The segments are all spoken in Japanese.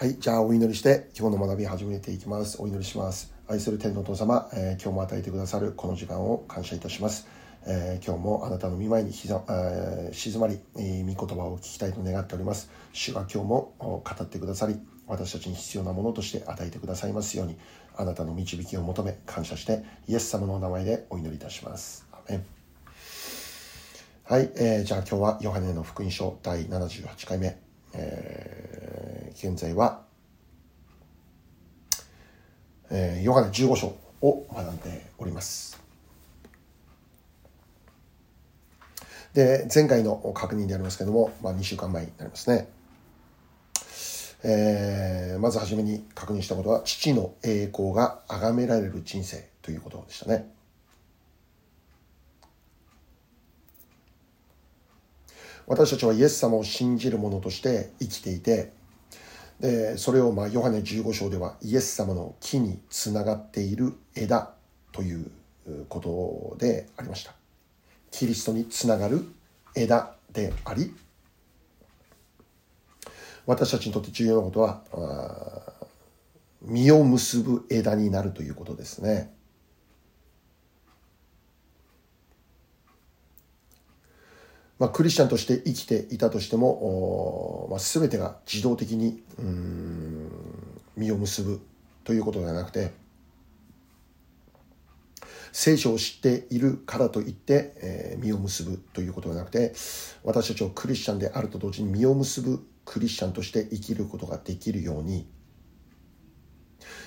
はい、じゃあお祈りして今日の学び始めていきます。お祈りします。愛する天のお父様、えー今日も与えてくださるこの時間を感謝いたします。えー今日もあなたの御前にひざ、えー静まり、え御言葉を聞きたいと願っております。主が今日も語ってくださり、私たちに必要なものとして与えてくださいますように、あなたの導きを求め感謝して、イエス様のお名前でお祈りいたします。アメンはい、えーじゃあ今日はヨハネの福音書第78回目、え現在は、えーヨハネ15章を学んでおります。で、前回の確認でありますけども、まあ、2週間前になりますね。えーまずはじめに確認したことは、父の栄光が崇められる人生ということでしたね。私たちはイエス様を信じる者として生きていて、でそれをまあヨハネ15章ではイエス様の木につながっている枝ということでありました。キリストにつながる枝であり、私たちにとって重要なことは、実を結ぶ枝になるということですね。まあ、クリスチャンとして生きていたとしても、まあ、全てが自動的にうん実を結ぶということではなくて聖書を知っているからといって、えー実を結ぶということではなくて私たちをクリスチャンであると同時に実を結ぶクリスチャンとして生きることができるように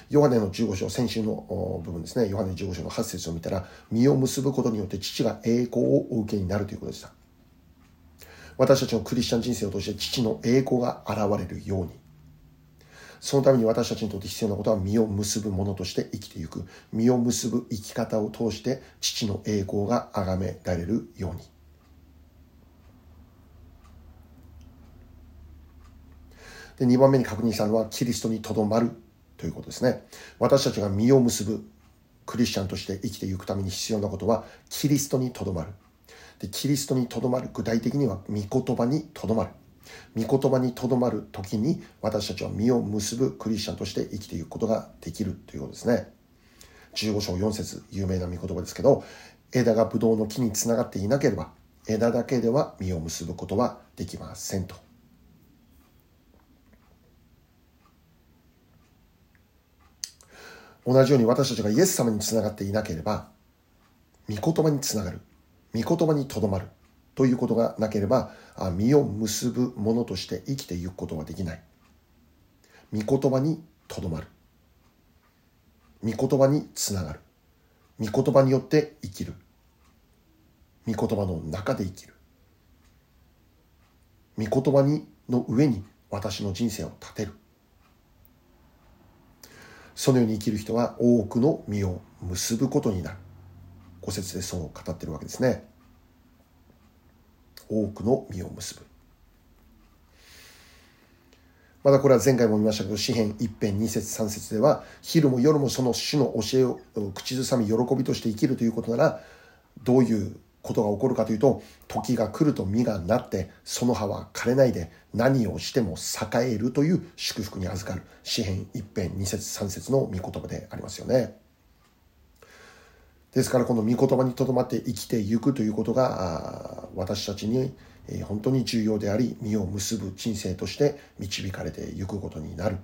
ヨハネの15章、先週の部分ですね、ヨハネ15章の8節を見たら、実を結ぶことによって父が栄光をお受けになるということでした。私たちのクリスチャン人生を通して父の栄光が現れるように。そのために私たちにとって必要なことは実を結ぶものとして生きていく。実を結ぶ生き方を通して父の栄光が崇められるように。で2番目に確認したのはキリストにとどまるということですね。私たちが実を結ぶクリスチャンとして生きていくために必要なことはキリストにとどまる。でキリストにとどまる具体的には御言葉にとどまる。御言葉にとどまる時に私たちは実を結ぶクリスチャンとして生きていくことができるということですね。15章4節有名な御言葉ですけど枝がブドウの木につながっていなければ枝だけでは実を結ぶことはできませんと。同じように私たちがイエス様につながっていなければ御言葉につながる。御言葉にとどまる。ということがなければあ実を結ぶものとして生きていくことはできない。御言葉にとどまる。御言葉につながる。御言葉によって生きる。御言葉の中で生きる。御言葉にの上に私の人生を立てる。そのように生きる人は多くの実を結ぶことになる。五節でそう語ってるわけですね。多くの実を結ぶ。まだこれは前回も見ましたけど詩編一編二節三節では昼も夜もその主の教えを口ずさみ喜びとして生きるということならどういうことが起こるかというと時が来ると実がなってその葉は枯れないで何をしても栄えるという祝福に預かる。詩編一編二節三節の御言葉でありますよね。ですからこの御言葉にとどまって生きていくということが私たちに本当に重要であり実を結ぶ人生として導かれていくことになる。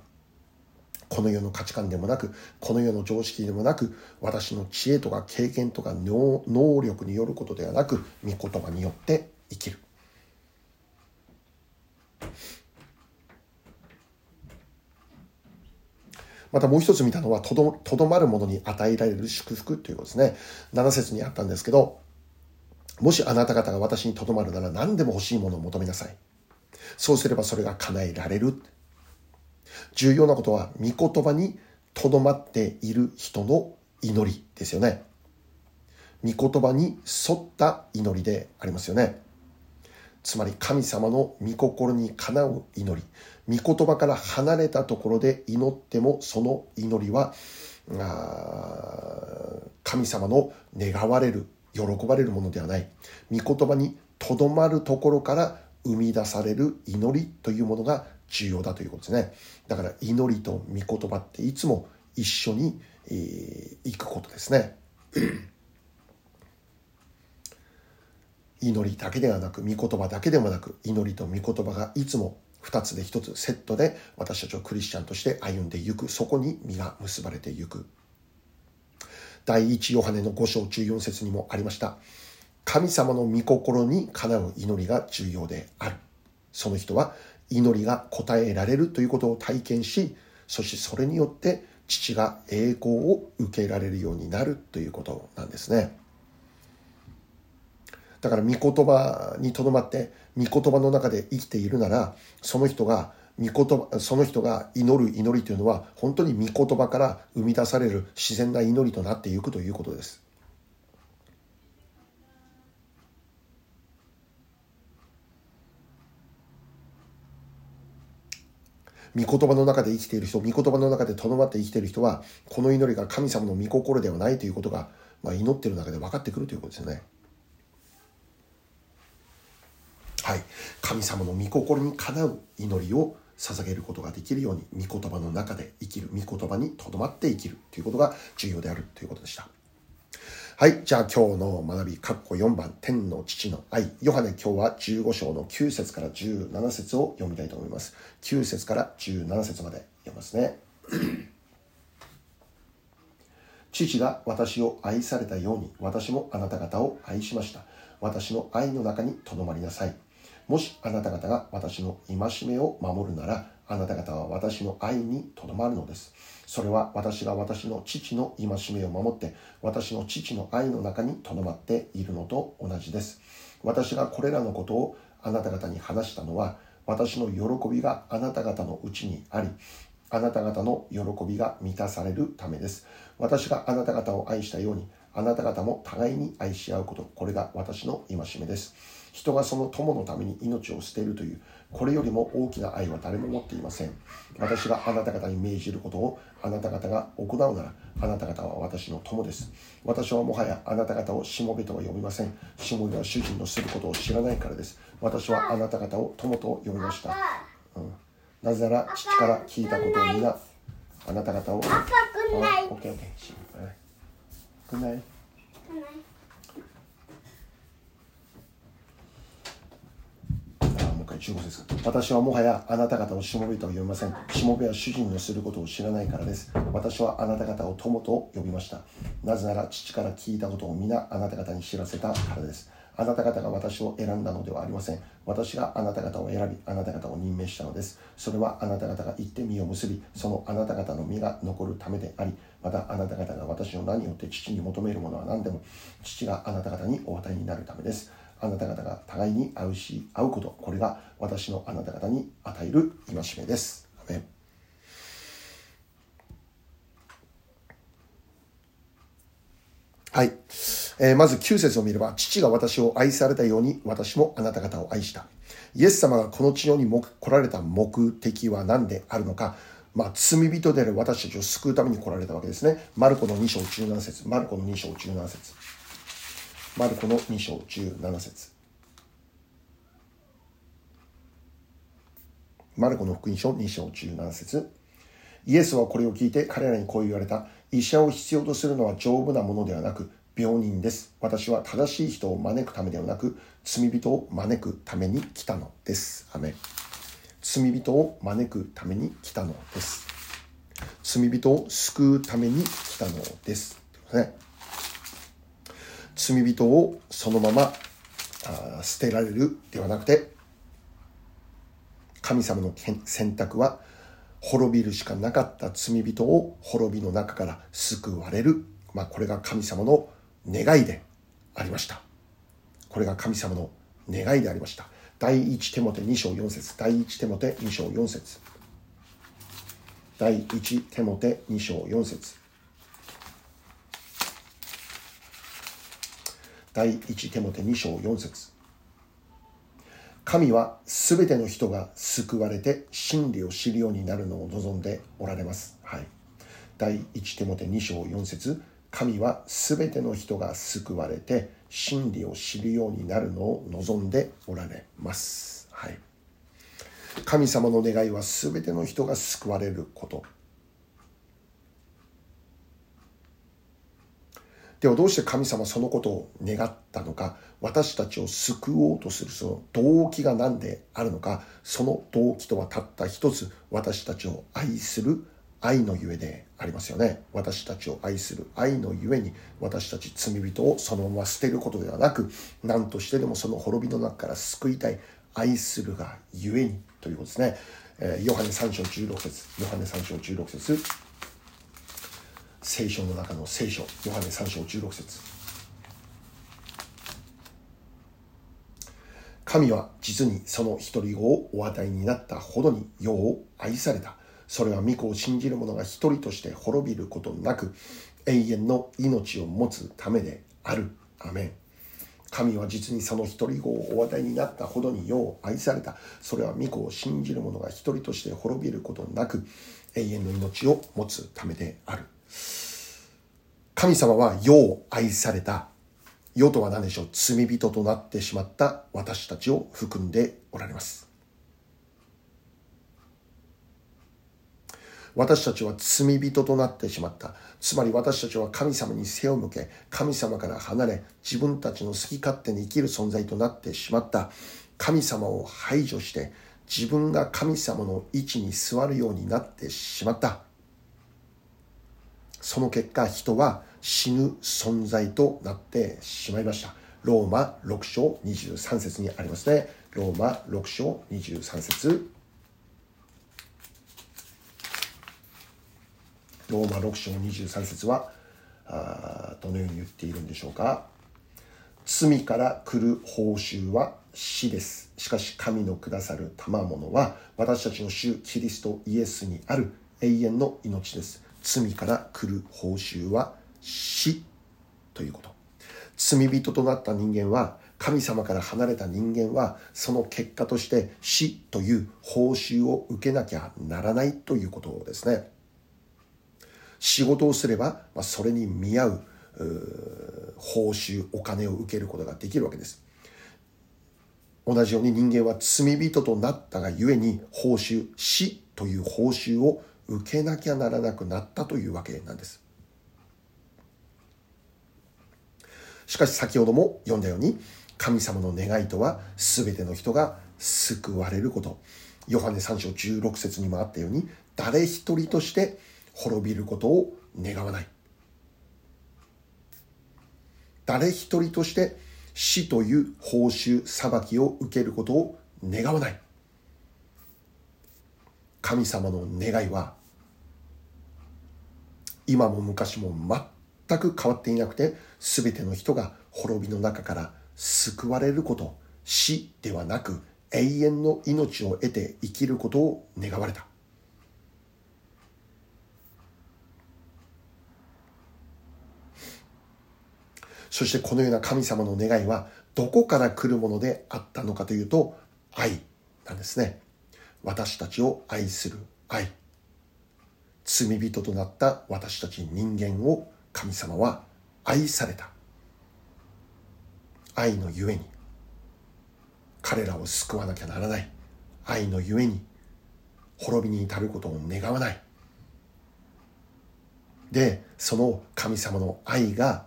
この世の価値観でもなくこの世の常識でもなく私の知恵とか経験とか能力によることではなく御言葉によって生きる。またもう一つ見たのはとどとどまるものに与えられる祝福ということですね。7節にあったんですけど、もしあなた方が私にとどまるなら何でも欲しいものを求めなさい。そうすればそれが叶えられる。重要なことは、御言葉にとどまっている人の祈りですよね。御言葉に沿った祈りでありますよね。つまり神様の御心にかなう祈り御言葉から離れたところで祈ってもその祈りは神様の願われる喜ばれるものではない御言葉にとどまるところから生み出される祈りというものが重要だということですね。だから祈りと御言葉っていつも一緒に、えー、行くことですね。祈りだけではなく、御言葉だけでもなく、祈りと御言葉がいつも二つで一つセットで私たちをクリスチャンとして歩んでいく。そこに実が結ばれていく。第一ヨハネの5章14節にもありました。神様の御心にかなう祈りが重要である。その人は祈りが答えられるということを体験し、そしてそれによって父が栄光を受けられるようになるということなんですね。だから御言葉にとどまって御言葉の中で生きているならその人が御言葉その人が祈る祈りというのは本当に御言葉から生み出される自然な祈りとなっていくということです。御言葉の中で生きている人、御言葉の中でとどまって生きている人は、この祈りが神様の御心ではないということが、まあ、祈っている中で分かってくるということですよね。はい、神様の御心にかなう祈りを捧げることができるように御言葉の中で生きる御言葉にとどまって生きるということが重要であるということでした。はい。じゃあ今日の学び括弧4番天の父の愛。ヨハネ今日は15章の9節から17節を読みたいと思います。9節から17節まで読みますね。父が私を愛されたように私もあなた方を愛しました。私の愛の中にとどまりなさい。もしあなた方が私の戒めを守るなら、あなた方は私の愛にとどまるのです。それは私が私の父の戒めを守って、私の父の愛の中にとどまっているのと同じです。私がこれらのことをあなた方に話したのは、私の喜びがあなた方のうちにあり、あなた方の喜びが満たされるためです。私があなた方を愛したように、あなた方も互いに愛し合うこと、これが私の戒めです。人がその友のために命を捨てるというこれよりも大きな愛は誰も持っていません。私があなた方に命じることをあなた方が行うならあなた方は私の友です。私はもはやあなた方をしもべとは呼びません。しもべは主人のすることを知らないからです。私はあなた方を友と呼びました、うん、なぜなら父から聞いたことを皆あなた方を赤くない。OKOK くな15節私はもはやあなた方をしもべとは呼びません。しもべは主人のすることを知らないからです。私はあなた方を友と呼びました。なぜなら父から聞いたことを皆あなた方に知らせたからです。あなた方が私を選んだのではありません。私があなた方を選び、あなた方を任命したのです。それはあなた方が行って実を結び、そのあなた方の実が残るためであり、またあなた方が私の名によって父に求めるものは何でも、父があなた方にお与えになるためです。あなた方が互いに会うし会うことこれが私のあなた方に与える戒めです。はい、えー、まず9節を見れば父が私を愛されたように私もあなた方を愛した。イエス様がこの地上に来られた目的は何であるのか。まあ、罪人である私たちを救うために来られたわけですね。マルコの2章17節。マルコの2章17節。マルコの2章17節マルコの福音書2章17節イエスはこれを聞いて彼らにこう言われた。医者を必要とするのは丈夫なものではなく、病人です。私は正しい人を招くためではなく、罪人を招くために来たのです。アメ罪人を招くために来たのです。罪人を救うために来たのです。ね罪人をそのまま捨てられるではなくて神様の選択は滅びるしかなかった罪人を滅びの中から救われる、まあ、これが神様の願いでありました。これが神様の願いでありました。第一手モて2章4節。第一手モて2章4節。第一手モて2章4節。第一手モて2章4節神はすべての人が救われて真理を知るようになるのを望んでおられます。はい。第一手モて2章4節神はすべての人が救われて真理を知るようになるのを望んでおられます。はい。神様の願いは全ての人が救われることではどうして神様そのことを願ったのか私たちを救おうとするその動機が何であるのかその動機とはたった一つ私たちを愛する愛のゆえでありますよね。私たちを愛する愛のゆえに私たち罪人をそのまま捨てることではなく何としてでもその滅びの中から救いたい愛するがゆえにということですね、えー、ヨハネ3章16節ヨハネ3章16節。聖書の中の聖書ヨハネ3章16節神は実にその一人子をお与えになったほどに世を愛されたそれは御子を信じる者が一人として滅びることなく永遠の命を持つためである。アメン。神は実にその一人子をお与えになったほどに世を愛された。それは御子を信じる者が一人として滅びることなく永遠の命を持つためである。神様は世を愛された。世とは何でしょう罪人となってしまった私たちを含んでおられます。私たちは罪人となってしまった。つまり私たちは神様に背を向け、神様から離れ、自分たちの好き勝手に生きる存在となってしまった。神様を排除して、自分が神様の位置に座るようになってしまった。その結果、人は死ぬ存在となってしまいました。ローマ6章23節にありますね。ローマ6章23節ローマ6章23節はあどのように言っているんでしょうか罪から来る報酬は死です。しかし神のくださる賜物は私たちの主キリストイエスにある永遠の命です。罪から来る報酬は死ということ。罪人となった人間は神様から離れた人間はその結果として死という報酬を受けなきゃならないということですね。仕事をすれば、まあ、それに見合う報酬お金を受けることができるわけです同じように人間は罪人となったがゆえに報酬死という報酬を受けなきゃならなくなったというわけなんですしかし先ほども読んだように神様の願いとは全ての人が救われることヨハネ3章16節にもあったように誰一人として滅びることを願わない。誰一人として死という報酬、裁きを受けることを願わない。神様の願いは、今も昔も全く変わっていなくて、すべての人が滅びの中から救われること、死ではなく永遠の命を得て生きることを願われた。そしてこのような神様の願いはどこから来るものであったのかというと愛なんですね。私たちを愛する愛。罪人となった私たち人間を神様は愛された。愛のゆえに彼らを救わなきゃならない。愛のゆえに滅びに至ることを願わない。で、その神様の愛が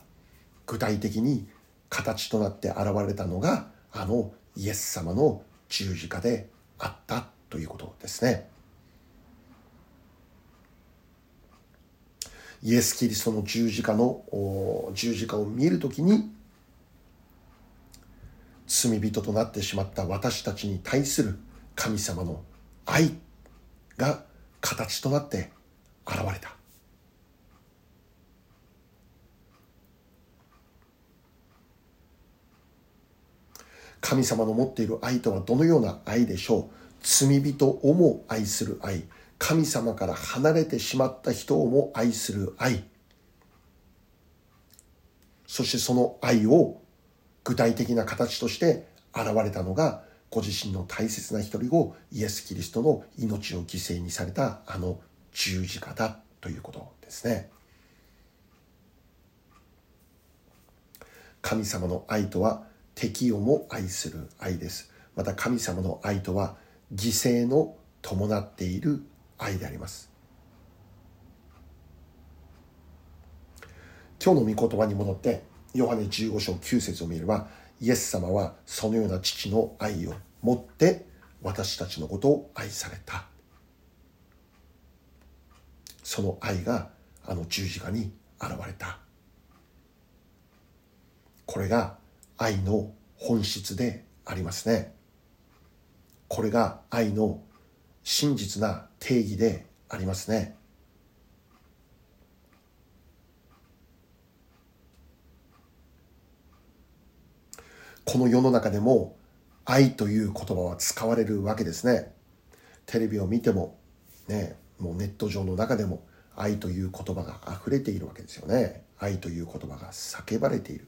具体的に形となって現れたのがあのイエス様の十字架であったということですね。イエス・キリストの十字架の十字架を見るときに罪人となってしまった私たちに対する神様の愛が形となって現れた。神様の持っている愛とはどのような愛でしょう？罪人をも愛する愛神様から離れてしまった人をも愛する愛そしてその愛を具体的な形として現れたのがご自身の大切な一人子イエス・キリストの命を犠牲にされたあの十字架だということですね神様の愛とは敵をも愛する愛です。また神様の愛とは犠牲の伴っている愛であります。今日の御言葉に戻ってヨハネ15章9節を見ればイエス様はそのような父の愛を持って私たちのことを愛された。その愛があの十字架に現れた。これが愛の本質でありますね。これが愛の真実な定義でありますね。この世の中でも愛という言葉は使われるわけですね。テレビを見てもねもうネット上の中でも愛という言葉が溢れているわけですよね。愛という言葉が叫ばれている。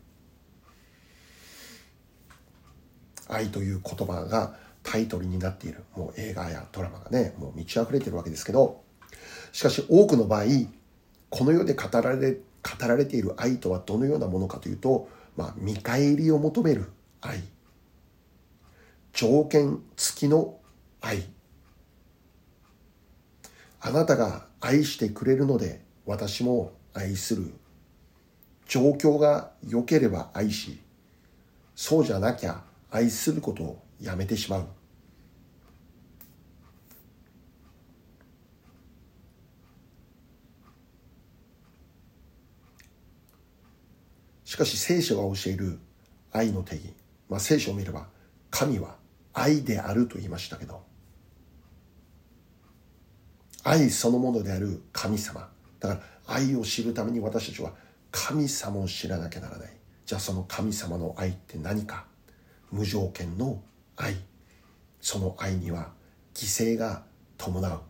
愛という言葉がタイトルになっているもう映画やドラマがねもう満ち溢れてるわけですけどしかし多くの場合この世で語られ語られている愛とはどのようなものかというと、まあ、見返りを求める愛。条件付きの愛。あなたが愛してくれるので私も愛する。状況が良ければ愛しそうじゃなきゃ愛することをやめてしまう。しかし聖書が教える愛の定義。まあ、聖書を見れば神は愛であると言いましたけど。愛そのものである神様。だから愛を知るために私たちは神様を知らなきゃならない。じゃあその神様の愛って何か。無条件の愛。その愛には犠牲が伴う。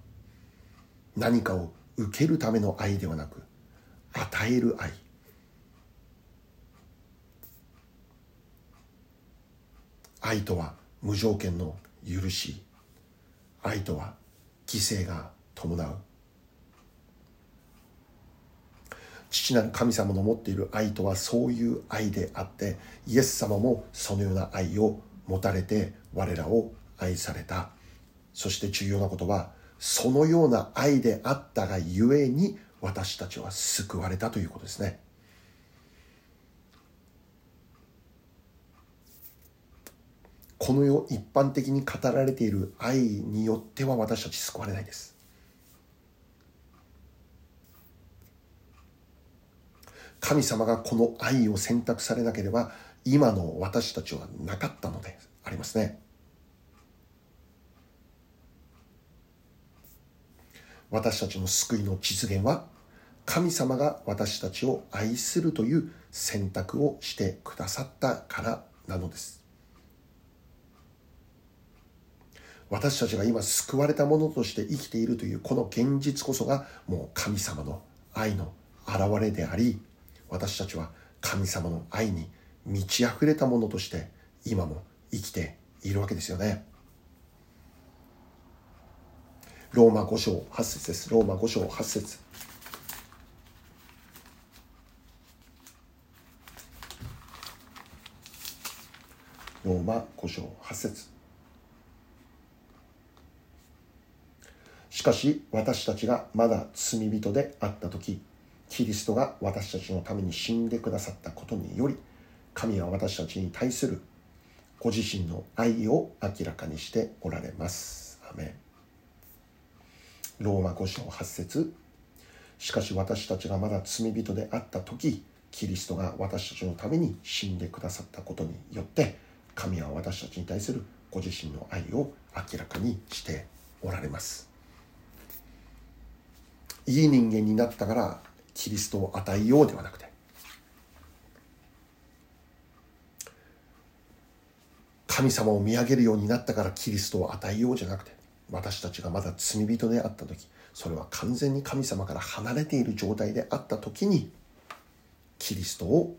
何かを受けるための愛ではなく与える愛。愛とは無条件の許し。愛とは犠牲が伴う。父なる神様の持っている愛とはそういう愛であってイエス様もそのような愛を持たれて我らを愛された。そして重要なことはそのような愛であったがゆえに私たちは救われたということですね。この世一般的に語られている愛によっては私たち救われないです。神様がこの愛を選択されなければ今の私たちはなかったのでありますね。私たちの救いの実現は神様が私たちを愛するという選択をしてくださったからなのです。私たちが今救われたものとして生きているというこの現実こそがもう神様の愛の表れであり私たちは神様の愛に満ち溢れたものとして今も生きているわけですよね。ローマ5章8節です。ローマ5章8節ローマ5章8節しかし私たちがまだ罪人であった時キリストが私たちのために死んでくださったことにより神は私たちに対するご自身の愛を明らかにしておられます。アメローマ5章8節しかし私たちがまだ罪人であった時キリストが私たちのために死んでくださったことによって神は私たちに対するご自身の愛を明らかにしておられます。いい人間になったからキリストを与えようではなくて神様を見上げるようになったからキリストを与えようじゃなくて私たちがまだ罪人であった時それは完全に神様から離れている状態であった時にキリストを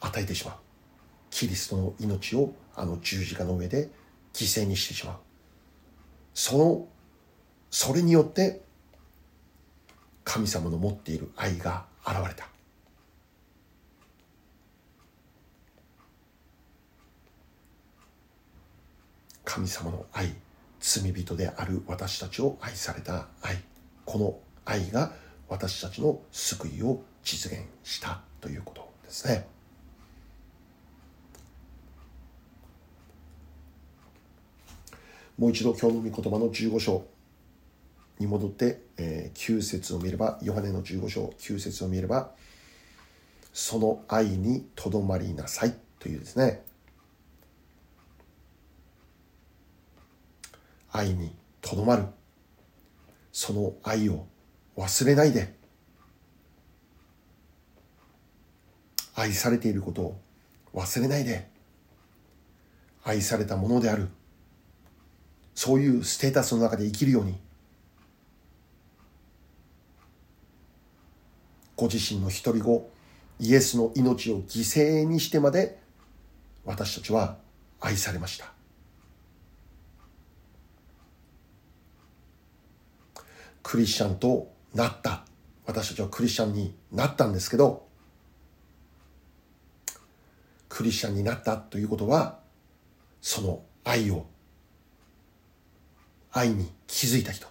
与えてしまう。キリストの命をあの十字架の上で犠牲にしてしまう。そのそれによって神様の持っている愛が現れた。神様の愛罪人である私たちを愛された愛この愛が私たちの救いを実現したということですね。もう一度今日の御言葉の15章に戻って、えー、9節を見ればヨハネの15章9節を見ればその愛にとどまりなさいというですね愛にとどまる。その愛を忘れないで。愛されていることを忘れないで。愛されたものである。そういうステータスの中で生きるように。ご自身の独り子イエスの命を犠牲にしてまで私たちは愛されました。クリスチャンとなった。私たちはクリスチャンになったんですけどクリスチャンになったということはその愛を愛に気づいた人。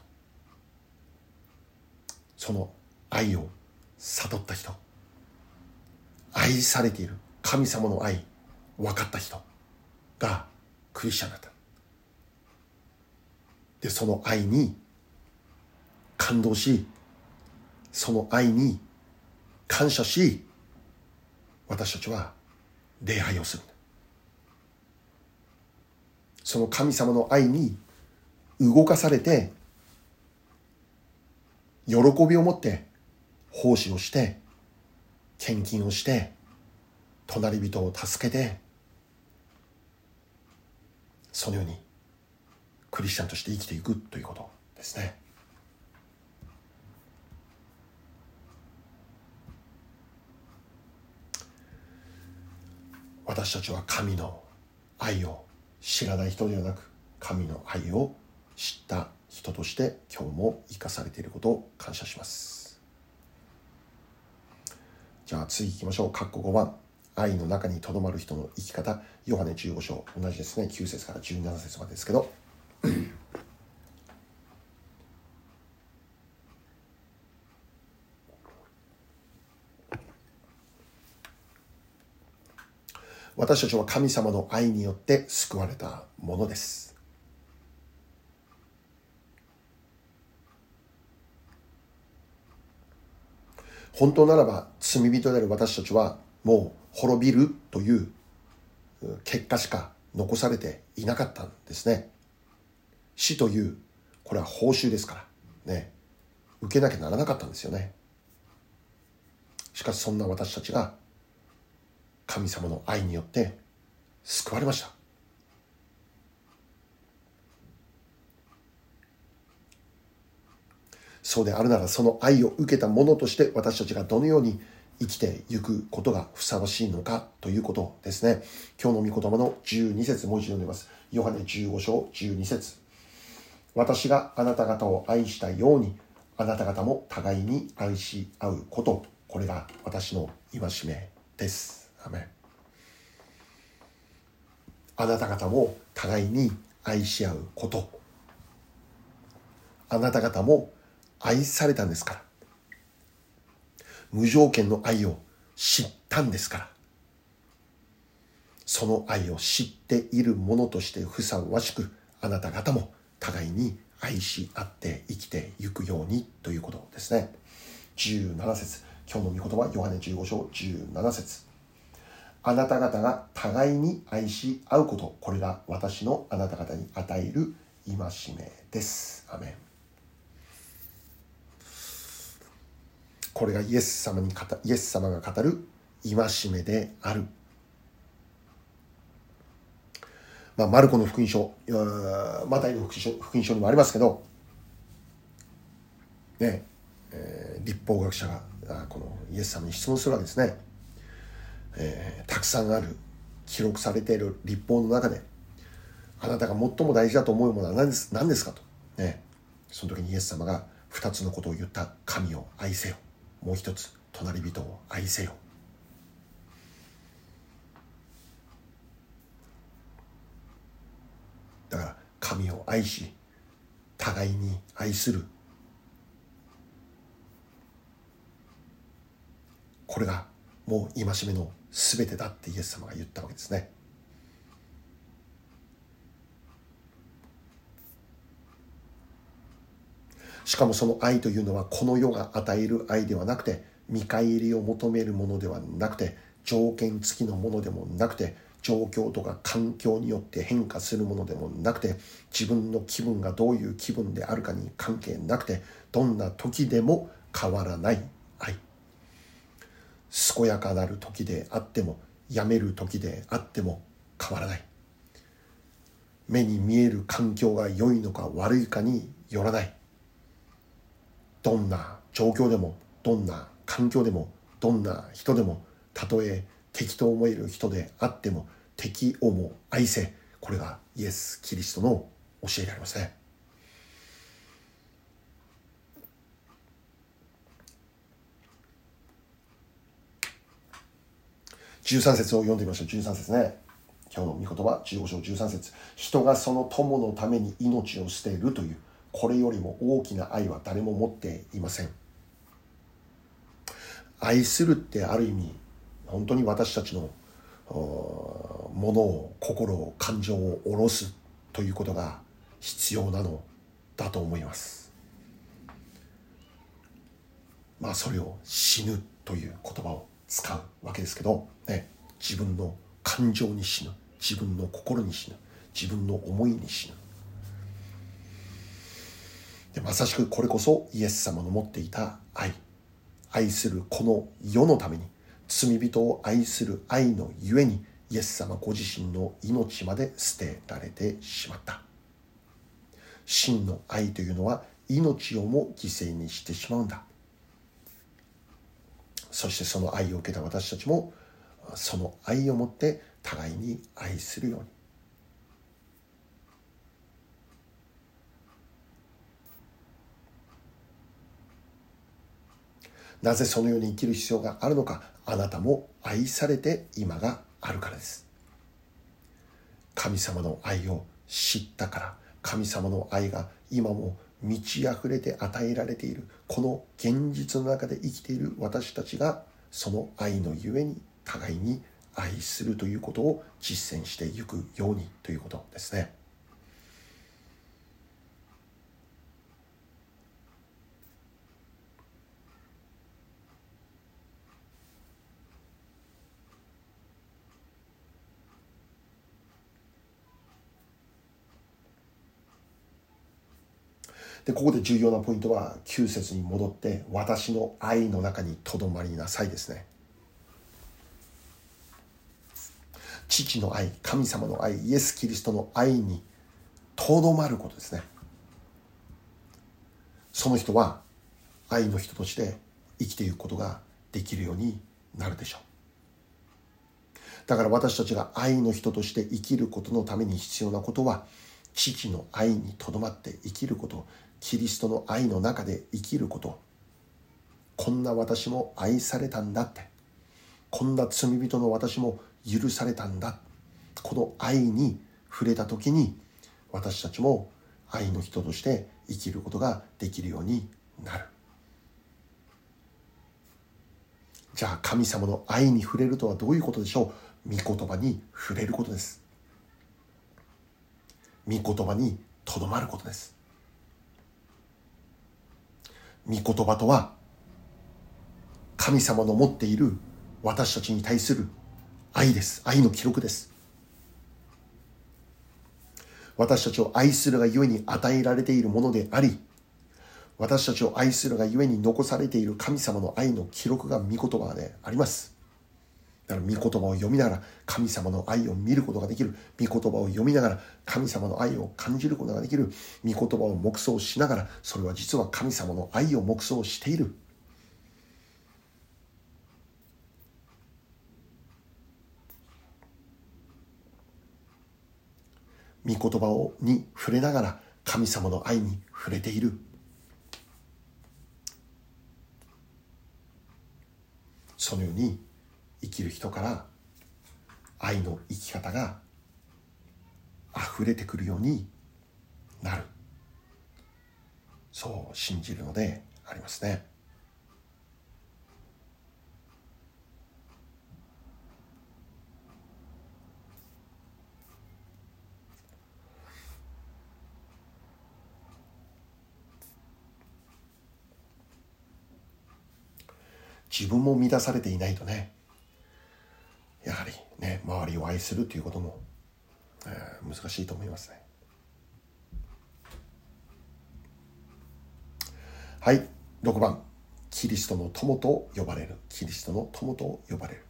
その愛を悟った人。愛されている。神様の愛分かった人。がクリスチャンだった。でその愛に感動しその愛に感謝し私たちは礼拝をするその神様の愛に動かされて喜びを持って奉仕をして献金をして隣人を助けてそのようにクリスチャンとして生きていくということですね。私たちは神の愛を知らない人ではなく神の愛を知った人として今日も生かされていることを感謝します。じゃあ次行きましょう。括弧5番。愛の中にとどまる人の生き方。ヨハネ15章。同じですね。9節から17節までですけど。私たちは神様の愛によって救われたものです。本当ならば罪人である私たちはもう滅びるという結果しか残されていなかったんですね。死というこれは報酬ですからね受けなきゃならなかったんですよね。しかしそんな私たちが神様の愛によって救われましたそうであるならその愛を受けた者として私たちがどのように生きていくことがふさわしいのかということですね。今日の御言葉の12節もう一度読みます。ヨハネ15章12節私があなた方を愛したようにあなた方も互いに愛し合うこと。これが私の戒めです。アメ。あなた方も互いに愛し合うこと。あなた方も愛されたんですから。無条件の愛を知ったんですから。その愛を知っているものとしてふさわしくあなた方も互いに愛し合って生きていくようにということですね。17節。今日の御言葉ヨハネ15章17節。あなた方が互いに愛し合うこと、これが私のあなた方に与える戒めです。アメン。これがイエス様にイエス様が語る戒めである。まあ、マルコの福音書、マタイの福音書福音書にもありますけど、ね、えー、立法学者がこのイエス様に質問するわけですね。えー、たくさんある記録されている立法の中であなたが最も大事だと思うものは何です何ですかと、ね、その時にイエス様が2つのことを言った神を愛せよ。もう一つ隣人を愛せよ。だから神を愛し互いに愛する。これがもう戒めの全てだってイエス様が言ったわけですね。しかもその愛というのはこの世が与える愛ではなくて見返りを求めるものではなくて条件付きのものでもなくて状況とか環境によって変化するものでもなくて自分の気分がどういう気分であるかに関係なくてどんな時でも変わらない愛。健やかなる時であってもやめる時であっても変わらない。目に見える環境が良いのか悪いかによらない。どんな状況でもどんな環境でもどんな人でもたとえ敵と思える人であっても敵をも愛せ。これがイエス・キリストの教えでありますね。13節を読んでみましょう。13節ね。今日の御言葉15章13節。人がその友のために命を捨てるというこれよりも大きな愛は誰も持っていません。愛するってある意味本当に私たちのものを心を感情を下ろすということが必要なのだと思います。まあそれを死ぬという言葉を使うわけですけど、ね、自分の感情に死ぬ自分の心に死ぬ自分の思いに死ぬでまさしくこれこそイエス様の持っていた愛。愛するこの世のために罪人を愛する愛のゆえにイエス様ご自身の命まで捨てられてしまった。真の愛というのは命をも犠牲にしてしまうんだ。そしてその愛を受けた私たちもその愛をもって互いに愛するように。なぜそのように生きる必要があるのかあなたも愛されて今があるからです。神様の愛を知ったから神様の愛が今も満ち溢れて与えられているこの現実の中で生きている私たちがその愛のゆえに互いに愛するということを実践していくようにということですね。で、ここで重要なポイントは9節に戻って私の愛の中にとどまりなさいですね。父の愛、神様の愛、イエス・キリストの愛にとどまることですね。その人は愛の人として生きていくことができるようになるでしょう。だから私たちが愛の人として生きることのために必要なことは父の愛にとどまって生きることキリストの愛の中で生きること。こんな私も愛されたんだって。こんな罪人の私も許されたんだ。この愛に触れた時に私たちも愛の人として生きることができるようになる。じゃあ神様の愛に触れるとはどういうことでしょう？御言葉に触れることです。御言葉にとどまることです。御言葉とは神様の持っている私たちに対する愛です。愛の記録です。私たちを愛するがゆえに与えられているものであり私たちを愛するがゆえに残されている神様の愛の記録が御言葉であります。だから御言葉を読みながら神様の愛を見ることができる。御言葉を読みながら神様の愛を感じることができる。御言葉を黙想しながらそれは実は神様の愛を黙想している。御言葉をに触れながら神様の愛に触れている。そのように生きる人から愛の生き方が溢れてくるようになるそう信じるのでありますね。自分も満たされていないとね周りを愛するということも、えー、難しいと思いますね。はい6番。キリストの友と呼ばれる。キリストの友と呼ばれる。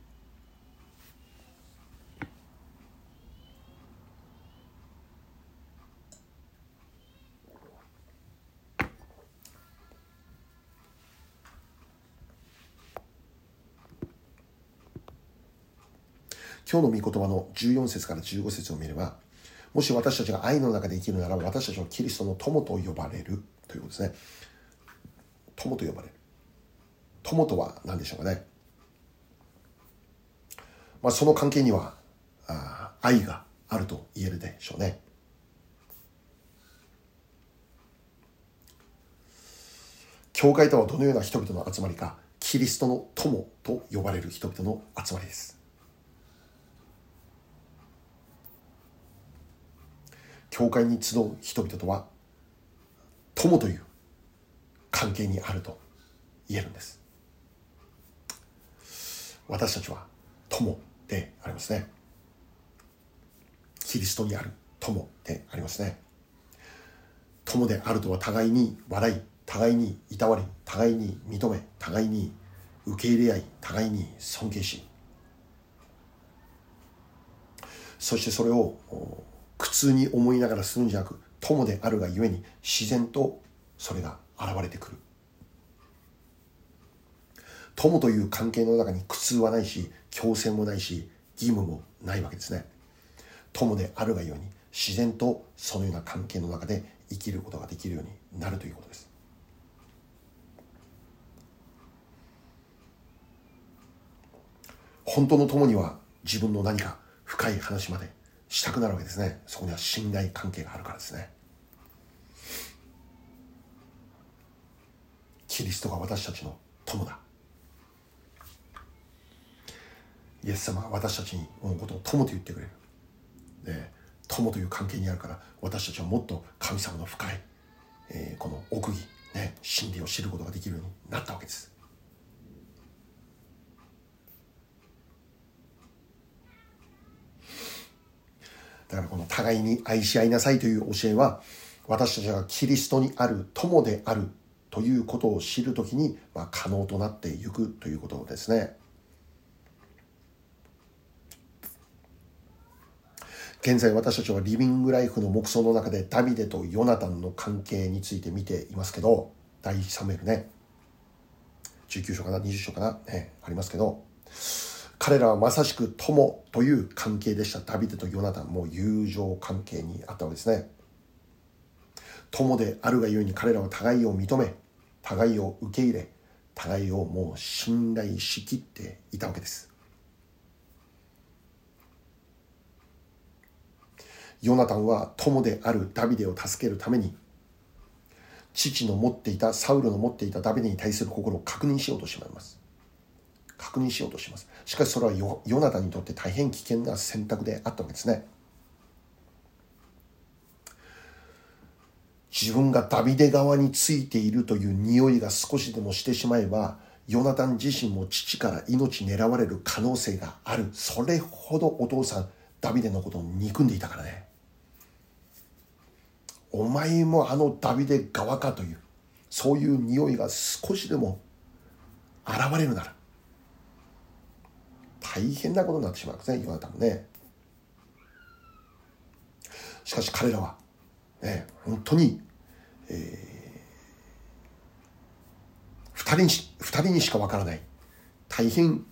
今日の御言葉の14節から15節を見れば、もし私たちが愛の中で生きるなら、私たちはキリストの友と呼ばれるということですね。友と呼ばれる。友とは何でしょうかね。まあ、その関係にはあ愛があると言えるでしょうね。教会とはどのような人々の集まりか、キリストの友と呼ばれる人々の集まりです。教会に集う人々とは友という関係にあると言えるんです。私たちは友でありますね。キリストにある友でありますね。友であるとは互いに笑い互いにいたわり互いに認め互いに受け入れ合い互いに尊敬しそしてそれを苦痛に思いながらするんじゃなく友であるがゆえに自然とそれが現れてくる。友という関係の中に苦痛はないし強制もないし義務もないわけですね。友であるがゆえに自然とそのような関係の中で生きることができるようになるということです。本当の友には自分の何か深い話までしたくなるわけですね。そこには信頼関係があるからですね。キリストが私たちの友だ。イエス様は私たちにのことを友と言ってくれる。で友という関係にあるから私たちはもっと神様の深い、えー、この奥義、ね、真理を知ることができるようになったわけです。だからこの互いに愛し合いなさいという教えは、私たちがキリストにある友であるということを知るときに、まあ、可能となっていくということですね。現在私たちはリビングライフの目想の中でダビデとヨナタンの関係について見ていますけど、第1サムエルね、19章かな、20章かな、ね、ありますけど、彼らはまさしく友という関係でした。ダビデとヨナタンも友情関係にあったわけですね。友であるがゆえに彼らは互いを認め、互いを受け入れ、互いをもう信頼しきっていたわけです。ヨナタンは友であるダビデを助けるために父の持っていたサウルの持っていたダビデに対する心を確認しようとしまいます。確認しようとします。しかしそれはヨナタにとって大変危険な選択であったわけですね。自分がダビデ側についているという匂いが少しでもしてしまえば、ヨナタン自身も父から命狙われる可能性がある。それほどお父さん、ダビデのことを憎んでいたからね。お前もあのダビデ側かという、そういう匂いが少しでも現れるなら、大変なことになってしまうんですね、ヨナタンね。しかし彼らは、ね、本当に、えー、二人にし、二人にしかわからない、大変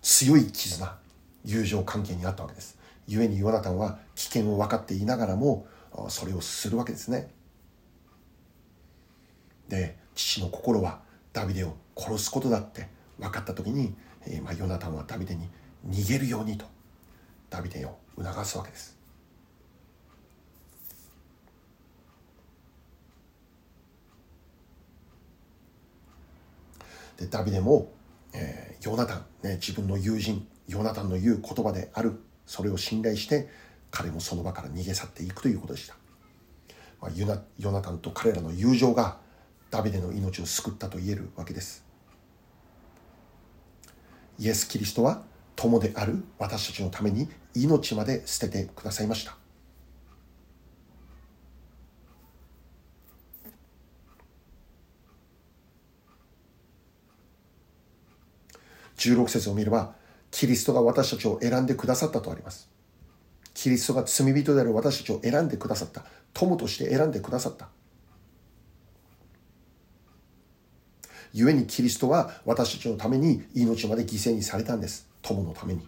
強い絆、友情関係にあったわけです。故にヨナタンは危険を分かっていながらも、それをするわけですね。で、父の心はダビデを殺すことだって分かった時に、えー、まあ、ヨナタンはダビデに逃げるようにとダビデを促すわけです。でダビデも、えー、ヨナタン、ね、自分の友人ヨナタンの言う言葉である。それを信頼して彼もその場から逃げ去っていくということでした、まあ、ヨナヨナタンと彼らの友情がダビデの命を救ったと言えるわけです。イエス・キリストは友である私たちのために命まで捨ててくださいました。16節を見ればキリストが私たちを選んでくださったとあります。キリストが罪人である私たちを選んでくださった。友として選んでくださった。故にキリストは私たちのために命まで犠牲にされたんです。友のために。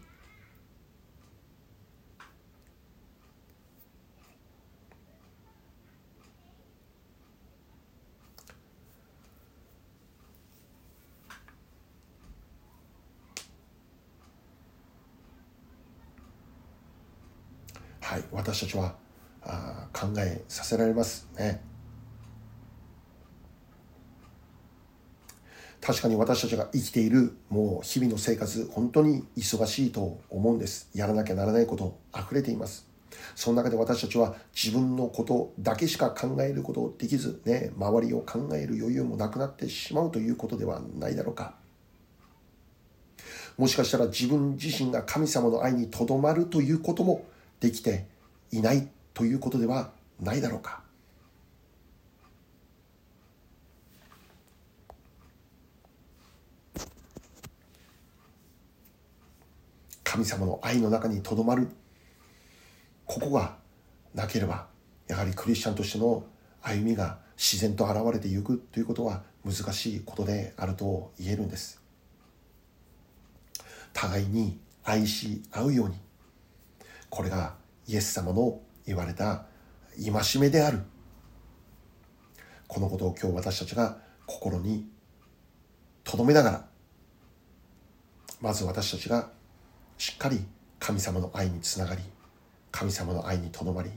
はい私たちはあ考えさせられますね。確かに私たちが生きているもう日々の生活本当に忙しいと思うんです。やらなきゃならないこと溢れています。その中で私たちは自分のことだけしか考えることできずね周りを考える余裕もなくなってしまうということではないだろうか。もしかしたら自分自身が神様の愛にとどまるということもできていないということではないだろうか。神様の愛の中にとどまる。ここがなければやはりクリスチャンとしての歩みが自然と現れていくということは難しいことであると言えるんです。互いに愛し合うように。これがイエス様の言われた戒めである。このことを今日私たちが心に留めながらまず私たちがしっかり神様の愛につながり神様の愛にとどまり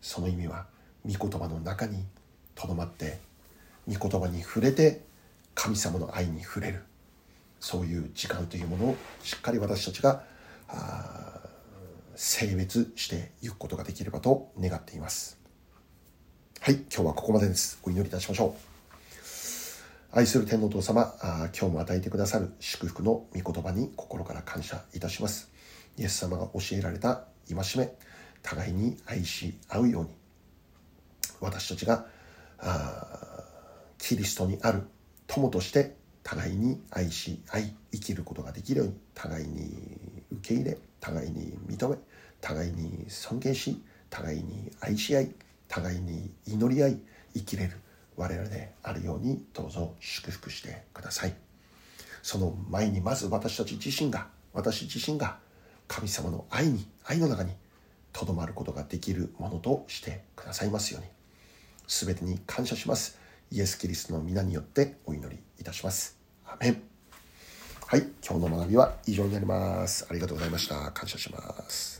その意味は御言葉の中にとどまって御言葉に触れて神様の愛に触れる。そういう時間というものをしっかり私たちが性別していくことができればと願っています。はい今日はここまでです。お祈りいたしましょう。愛する天皇父様、今日も与えてくださる祝福の御言葉に心から感謝いたします。イエス様が教えられた戒め、互いに愛し合うように、私たちがあキリストにある友として互いに愛し合い生きることができるように互いに受け入れ互いに認め互いに尊敬し互いに愛し合い互いに祈り合い生きれる我々であるようにどうぞ祝福してください。その前にまず私たち自身が私自身が神様の愛に愛の中にとどまることができるものとしてくださいますように。全てに感謝します。イエス・キリストの皆によってお祈りいたします。アメン。はい今日の学びは以上になります。ありがとうございました。感謝します。